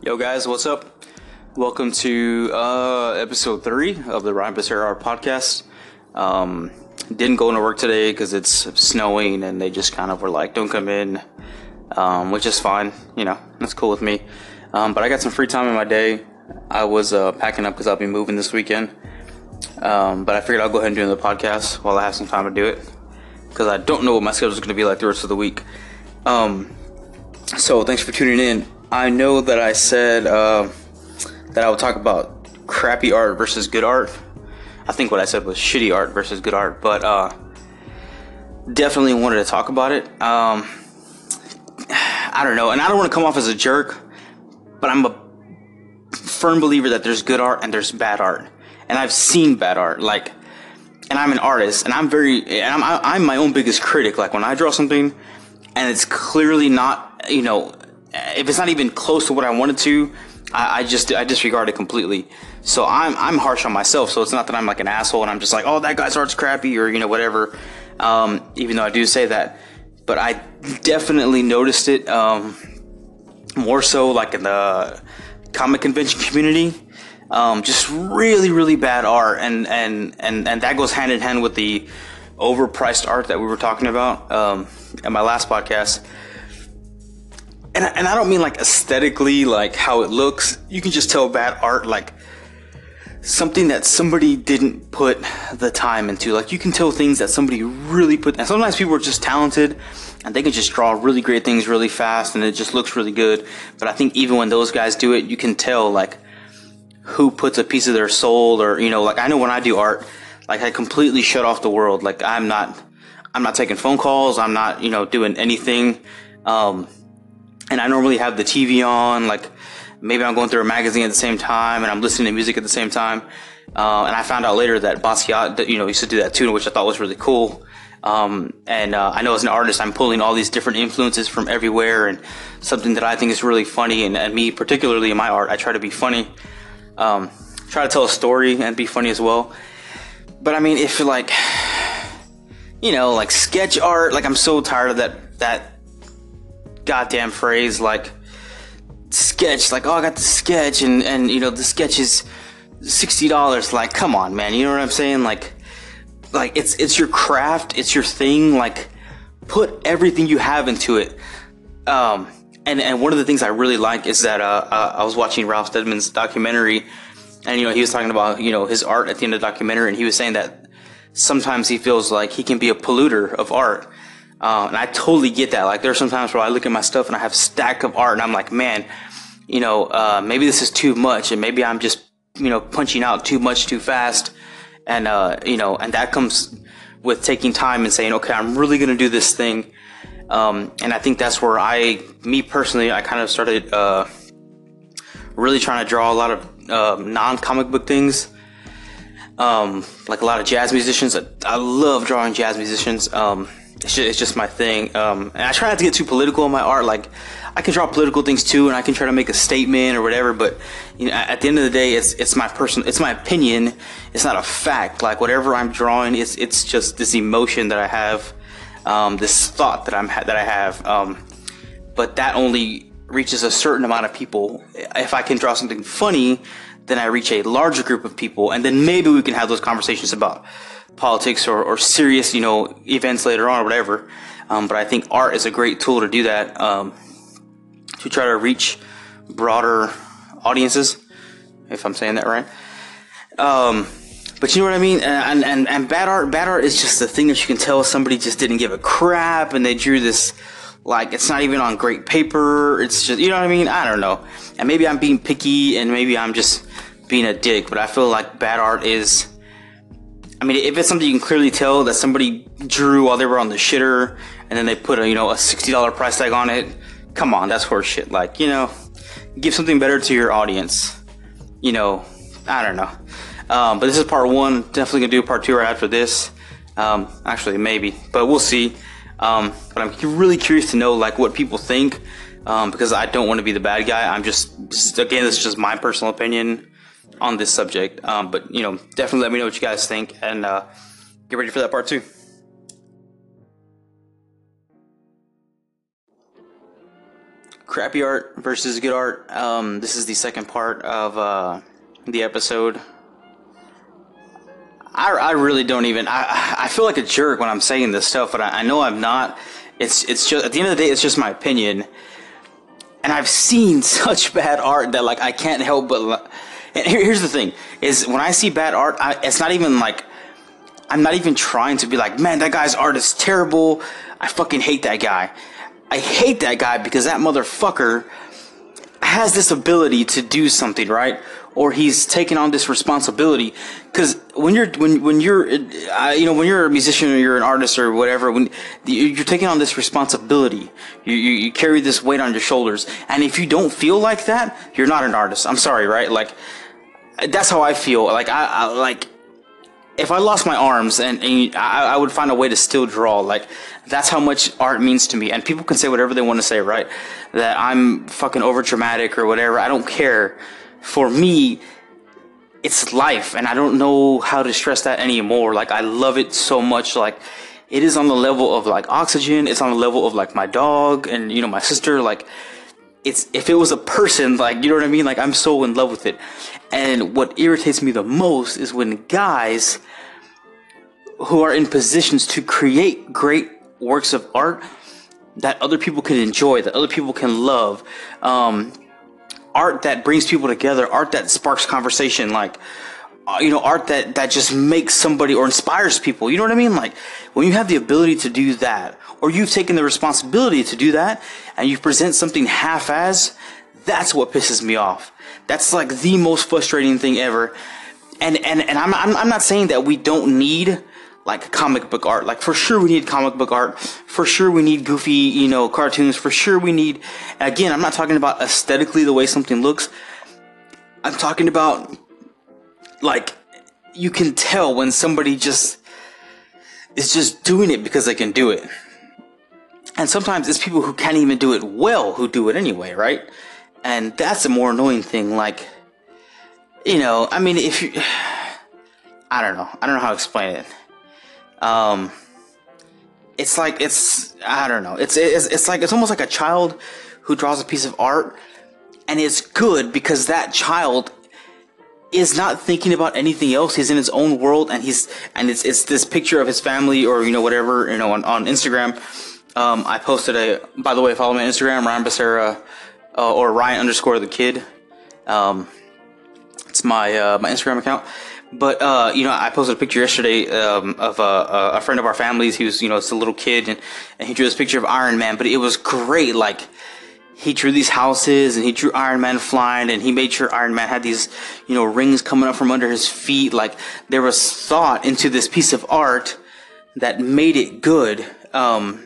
Yo, guys, what's up? Welcome to uh, episode three of the Ryan Beserra podcast. Um, didn't go into work today because it's snowing, and they just kind of were like, "Don't come in," um, which is fine. You know, that's cool with me. Um, but I got some free time in my day. I was uh, packing up because I'll be moving this weekend. Um, but I figured I'll go ahead and do the podcast while I have some time to do it because I don't know what my schedule is going to be like the rest of the week. Um, so thanks for tuning in. I know that I said uh, that I would talk about crappy art versus good art. I think what I said was shitty art versus good art, but uh, definitely wanted to talk about it. Um, I don't know, and I don't want to come off as a jerk, but I'm a firm believer that there's good art and there's bad art, and I've seen bad art. Like, and I'm an artist, and I'm very, and I'm I'm my own biggest critic. Like when I draw something, and it's clearly not, you know, if it's not even close to what I wanted to, I, I, just I disregard it completely. So I'm I'm harsh on myself. So it's not that I'm like an asshole and I'm just like, oh, that guy's art's crappy or you know whatever. Um, even though I do say that, but I definitely noticed it um, more so like in the comic convention community. Um, just really really bad art and and and and that goes hand in hand with the overpriced art that we were talking about um, in my last podcast and and I don't mean like aesthetically, like how it looks. You can just tell bad art, like something that somebody didn't put the time into. Like you can tell things that somebody really put. And sometimes people are just talented, and they can just draw really great things really fast, and it just looks really good. But I think even when those guys do it, you can tell like who puts a piece of their soul, or you know, like I know when I do art, like I completely shut off the world. Like I'm not, I'm not taking phone calls. I'm not, you know, doing anything. Um, and I normally have the TV on, like maybe I'm going through a magazine at the same time and I'm listening to music at the same time. Uh, and I found out later that Basquiat, you know, used to do that too, which I thought was really cool. Um, and uh, I know as an artist, I'm pulling all these different influences from everywhere, and something that I think is really funny, and, and me particularly in my art, I try to be funny, um, try to tell a story and be funny as well. But I mean, if like, you know, like sketch art, like I'm so tired of that that goddamn phrase like sketch like oh i got the sketch and and you know the sketch is $60 like come on man. You know what i'm saying? Like like it's it's your craft. It's your thing. Like put everything you have into it. Um and and one of the things i really like is that uh, uh, i was watching ralph steadman's documentary and you know he was talking about you know his art at the end of the documentary and he was saying that sometimes he feels like he can be a polluter of art uh, and I totally get that. Like, there's sometimes where I look at my stuff and I have stack of art, and I'm like, man, you know, uh, maybe this is too much, and maybe I'm just, you know, punching out too much too fast, and uh, you know, and that comes with taking time and saying, okay, I'm really gonna do this thing. Um, and I think that's where I, me personally, I kind of started uh, really trying to draw a lot of uh, non-comic book things. Um, like a lot of jazz musicians. I, I love drawing jazz musicians. Um, it's just, it's just my thing. Um, and I try not to get too political in my art. Like, I can draw political things too, and I can try to make a statement or whatever. But you know, at the end of the day, it's it's my personal, it's my opinion. It's not a fact. Like whatever I'm drawing, it's it's just this emotion that I have, um, this thought that I'm that I have. Um, but that only reaches a certain amount of people. If I can draw something funny, then I reach a larger group of people, and then maybe we can have those conversations about politics or, or serious, you know, events later on or whatever. Um, but I think art is a great tool to do that, um, to try to reach broader audiences, if I'm saying that right. Um, but you know what I mean? And, and, and bad art, bad art is just the thing that you can tell somebody just didn't give a crap and they drew this, like, it's not even on great paper. It's just, you know what I mean? I don't know. And maybe I'm being picky and maybe I'm just being a dick, but I feel like bad art is, I mean, if it's something you can clearly tell that somebody drew while they were on the shitter, and then they put a you know a sixty dollar price tag on it, come on, that's horseshit. Like you know, give something better to your audience. You know, I don't know. Um, but this is part one. Definitely gonna do part two right after this. Um, actually, maybe, but we'll see. Um, but I'm really curious to know like what people think um, because I don't want to be the bad guy. I'm just, just again, this is just my personal opinion on this subject. Um, but you know, definitely let me know what you guys think, and uh, get ready for that part two. crappy art versus good art. Um, this is the second part of uh, the episode. I, I really don't even. I, I feel like a jerk when I'm saying this stuff, but I, I know I'm not. It's it's just at the end of the day, it's just my opinion. And I've seen such bad art that like I can't help but. And here, here's the thing: is when I see bad art, I, it's not even like I'm not even trying to be like, man, that guy's art is terrible. I fucking hate that guy. I hate that guy because that motherfucker has this ability to do something, right? Or he's taking on this responsibility. Because when you're when when you're uh, you know when you're a musician or you're an artist or whatever, when you're taking on this responsibility, you, you you carry this weight on your shoulders. And if you don't feel like that, you're not an artist. I'm sorry, right? Like that's how I feel. Like I, I like if I lost my arms and, and I, I, would find a way to still draw, like that's how much art means to me. And people can say whatever they want to say, right? That I'm fucking over dramatic or whatever. I don't care. For me, it's life, and I don't know how to stress that anymore. Like I love it so much. Like it is on the level of like oxygen. It's on the level of like my dog and you know my sister. Like it's if it was a person, like you know what I mean. Like I'm so in love with it. And what irritates me the most is when guys who are in positions to create great works of art that other people can enjoy, that other people can love, um, art that brings people together, art that sparks conversation, like uh, you know, art that that just makes somebody or inspires people. You know what I mean? Like when you have the ability to do that, or you've taken the responsibility to do that, and you present something half-as, that's what pisses me off. That's like the most frustrating thing ever. And and and I'm I'm, I'm not saying that we don't need like comic book art. Like for sure we need comic book art. For sure we need goofy, you know, cartoons. For sure we need again, I'm not talking about aesthetically the way something looks. I'm talking about like you can tell when somebody just is just doing it because they can do it. And sometimes it's people who can't even do it well who do it anyway, right? And that's a more annoying thing. Like, you know, I mean, if you, I don't know, I don't know how to explain it. Um, it's like it's I don't know. It's it's it's like it's almost like a child who draws a piece of art, and it's good because that child is not thinking about anything else. He's in his own world, and he's and it's it's this picture of his family or you know whatever you know on, on Instagram. Um, I posted a. By the way, follow me on Instagram, Ryan Beserra uh, or Ryan underscore the kid. Um, it's my uh, my Instagram account. But uh, you know, I posted a picture yesterday um, of a, a friend of our family's. He was, you know, it's a little kid, and, and he drew this picture of Iron Man. But it was great. Like he drew these houses, and he drew Iron Man flying, and he made sure Iron Man had these, you know, rings coming up from under his feet. Like there was thought into this piece of art that made it good. Um,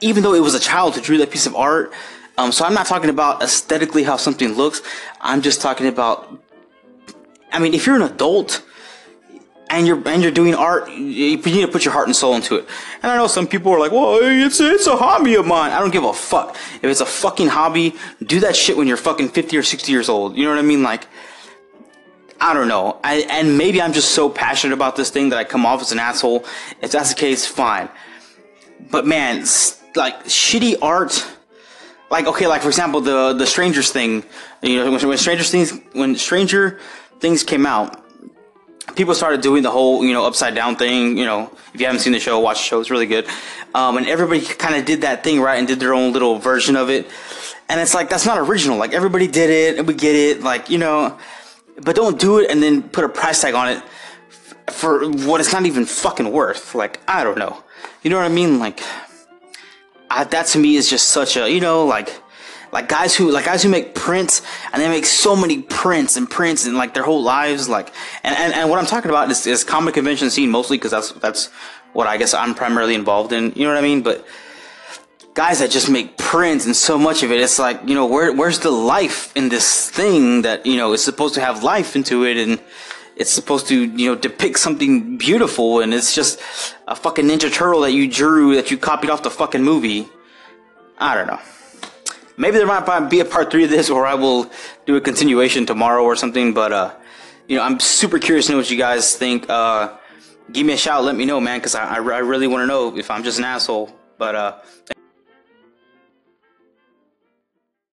even though it was a child who drew that piece of art, um, so I'm not talking about aesthetically how something looks. I'm just talking about. I mean, if you're an adult and you're and you're doing art, you need to put your heart and soul into it. And I know some people are like, "Well, it's it's a hobby of mine." I don't give a fuck. If it's a fucking hobby, do that shit when you're fucking 50 or 60 years old. You know what I mean? Like, I don't know. I, and maybe I'm just so passionate about this thing that I come off as an asshole. If that's the case, fine. But man, like shitty art like okay, like for example, the the Strangers thing. You know, when, when Stranger Things when Stranger Things came out, people started doing the whole you know upside down thing. You know, if you haven't seen the show, watch the show; it's really good. Um, and everybody kind of did that thing right and did their own little version of it. And it's like that's not original. Like everybody did it, and we get it. Like you know, but don't do it and then put a price tag on it for what it's not even fucking worth. Like I don't know. You know what I mean? Like I, that to me is just such a you know like like guys who like guys who make prints and they make so many prints and prints and like their whole lives like and and, and what I'm talking about is, is comic convention scene mostly because that's that's what I guess I'm primarily involved in you know what I mean? But guys that just make prints and so much of it it's like you know where where's the life in this thing that you know is supposed to have life into it? And it's supposed to, you know, depict something beautiful, and it's just a fucking Ninja Turtle that you drew that you copied off the fucking movie. I don't know. Maybe there might be a part three of this, or I will do a continuation tomorrow or something. But uh, you know, I'm super curious to know what you guys think. Uh, give me a shout, let me know, man, because I, I really want to know if I'm just an asshole. But uh.